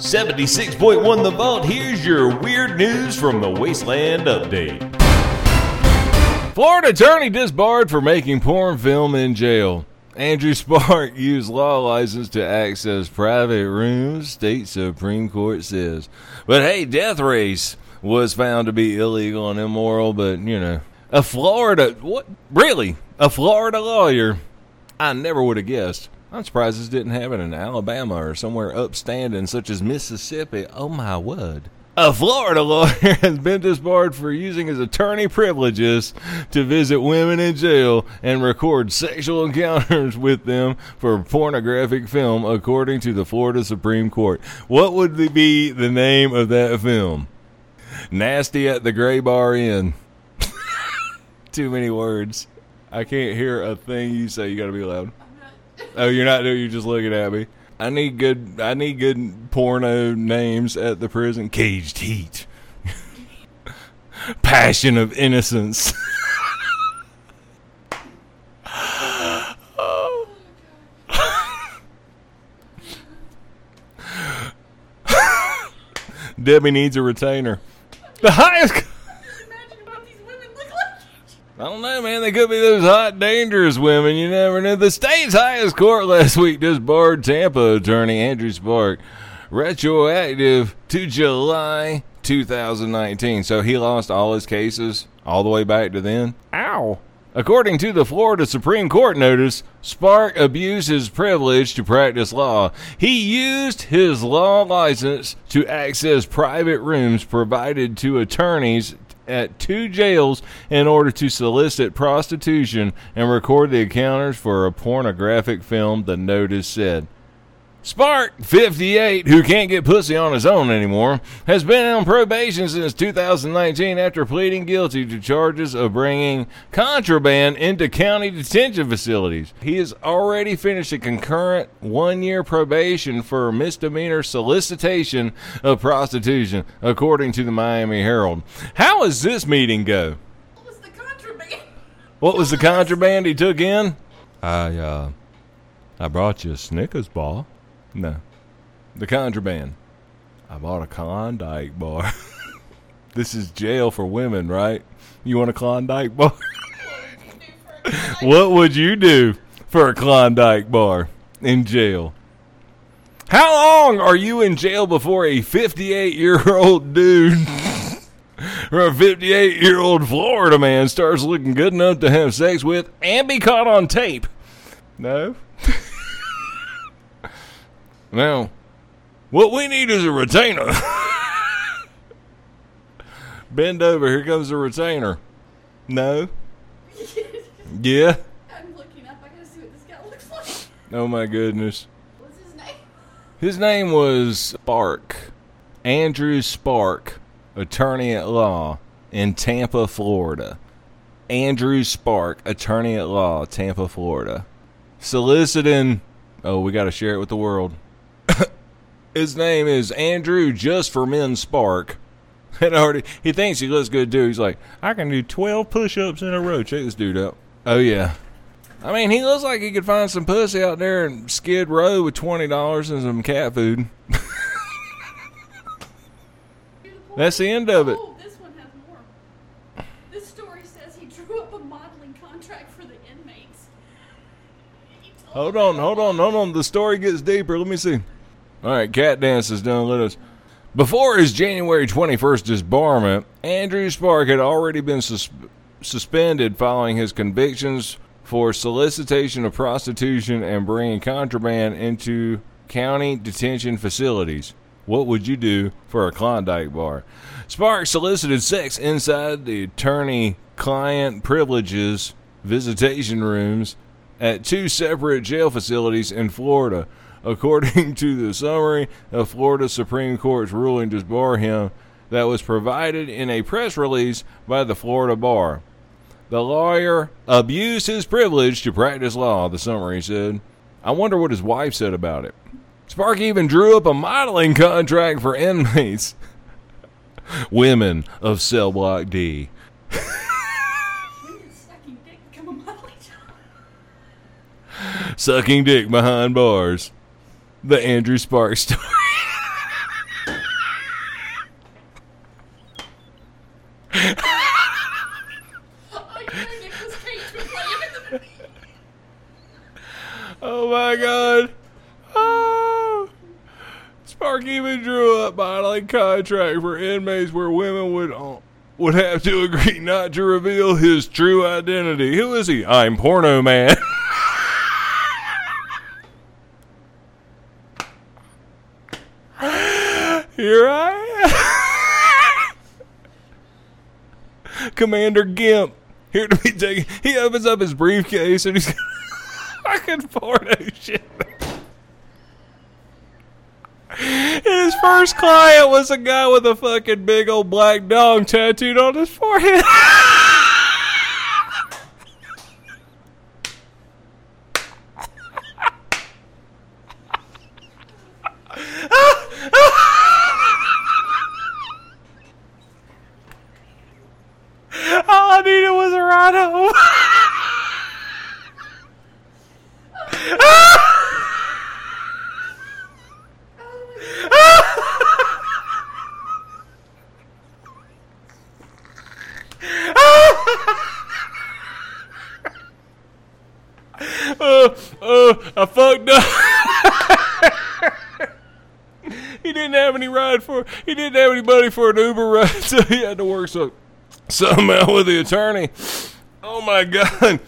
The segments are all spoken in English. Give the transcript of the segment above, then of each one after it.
76.1 The Vault, here's your weird news from the Wasteland Update. Florida attorney disbarred for making porn film in jail. Andrew Spark used law license to access private rooms, state Supreme Court says. But hey, Death Race was found to be illegal and immoral, but you know. A Florida, what? Really? A Florida lawyer? I never would have guessed. I'm surprised this didn't happen in Alabama or somewhere upstanding such as Mississippi. Oh my word. A Florida lawyer has been disbarred for using his attorney privileges to visit women in jail and record sexual encounters with them for pornographic film, according to the Florida Supreme Court. What would be the name of that film? Nasty at the Gray Bar Inn. Too many words. I can't hear a thing you say. You gotta be loud. Oh, you're not. You're just looking at me. I need good. I need good porno names at the prison. Caged Heat. Passion of Innocence. Debbie needs a retainer. The highest. Imagine what these women look like. I don't know, man. They could be those hot, dangerous women. You never know. The state's highest court last week disbarred Tampa attorney Andrew Spark, retroactive to July 2019. So he lost all his cases all the way back to then. Ow. According to the Florida Supreme Court notice, Spark abused his privilege to practice law. He used his law license to access private rooms provided to attorneys at two jails in order to solicit prostitution and record the encounters for a pornographic film, the notice said. Spark, 58, who can't get pussy on his own anymore, has been on probation since 2019 after pleading guilty to charges of bringing contraband into county detention facilities. He has already finished a concurrent one year probation for misdemeanor solicitation of prostitution, according to the Miami Herald. How does this meeting go? What was the contraband? What was the contraband he took in? I, uh, I brought you a Snickers bar. No. The contraband. I bought a Klondike bar. this is jail for women, right? You want a Klondike bar? what would you do for a Klondike bar in jail? How long are you in jail before a 58 year old dude or a 58 year old Florida man starts looking good enough to have sex with and be caught on tape? No? Now, what we need is a retainer. Bend over, here comes the retainer. No? Yeah? I'm looking up. I gotta see what this guy looks like. Oh my goodness. What's his name? His name was Spark. Andrew Spark, attorney at law in Tampa, Florida. Andrew Spark, attorney at law, Tampa, Florida. Soliciting. Oh, we got to share it with the world. His name is Andrew Just for Men Spark. And already, he thinks he looks good too. He's like, I can do 12 push ups in a row. Check this dude out. Oh, yeah. I mean, he looks like he could find some pussy out there in Skid Row with twenty dollars and some cat food. That's the end of it. Oh, this one has more. This story says he drew up a modeling contract for the inmates. Hold on, hold on, hold on. The story gets deeper. Let me see. All right, cat dance is done. Let us. Before his January 21st disbarment, Andrew Spark had already been sus- suspended following his convictions for solicitation of prostitution and bringing contraband into county detention facilities. What would you do for a Klondike bar? Spark solicited sex inside the attorney client privileges visitation rooms at two separate jail facilities in Florida. According to the summary of Florida Supreme Court's ruling to bar him that was provided in a press release by the Florida Bar. The lawyer abused his privilege to practice law, the summary said. I wonder what his wife said about it. Spark even drew up a modeling contract for inmates. Women of Cell Block D. sucking dick behind bars. The Andrew Sparks story. oh my god. Oh. Spark even drew up modeling contract for inmates where women would uh, would have to agree not to reveal his true identity. Who is he? I'm Porno Man. Here I am. Commander Gimp. Here to be taken. He opens up his briefcase and he's fucking porno shit. His first client was a guy with a fucking big old black dog tattooed on his forehead. All I needed was a ride home. Uh, uh, I fucked up. he didn't have any ride for. He didn't have anybody for an Uber ride, so he had to work so somehow with the attorney. Oh my god.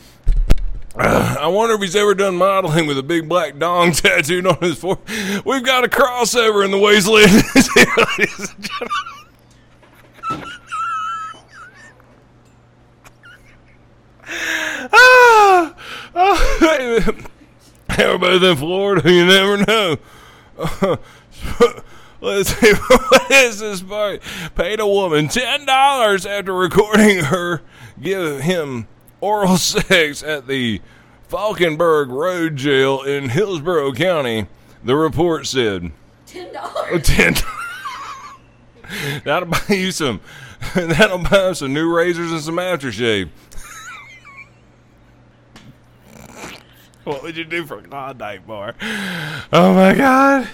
Uh, I wonder if he's ever done modeling with a big black dong tattooed on his forehead. We've got a crossover in the wasteland. Ah, oh, everybody's in Florida. You never know. let's see. What is this part? Paid a woman ten dollars after recording her give him oral sex at the Falkenberg Road Jail in Hillsborough County. The report said. Ten dollars. ten. that'll buy you some. That'll buy you some new razors and some aftershave. what would you do for a Klondike bar? Oh my god.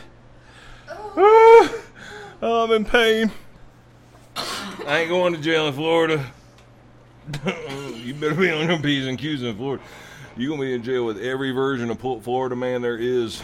Oh, I'm in pain. I ain't going to jail in Florida. You better be on your P's and Q's in Florida. You're going to be in jail with every version of Florida man there is.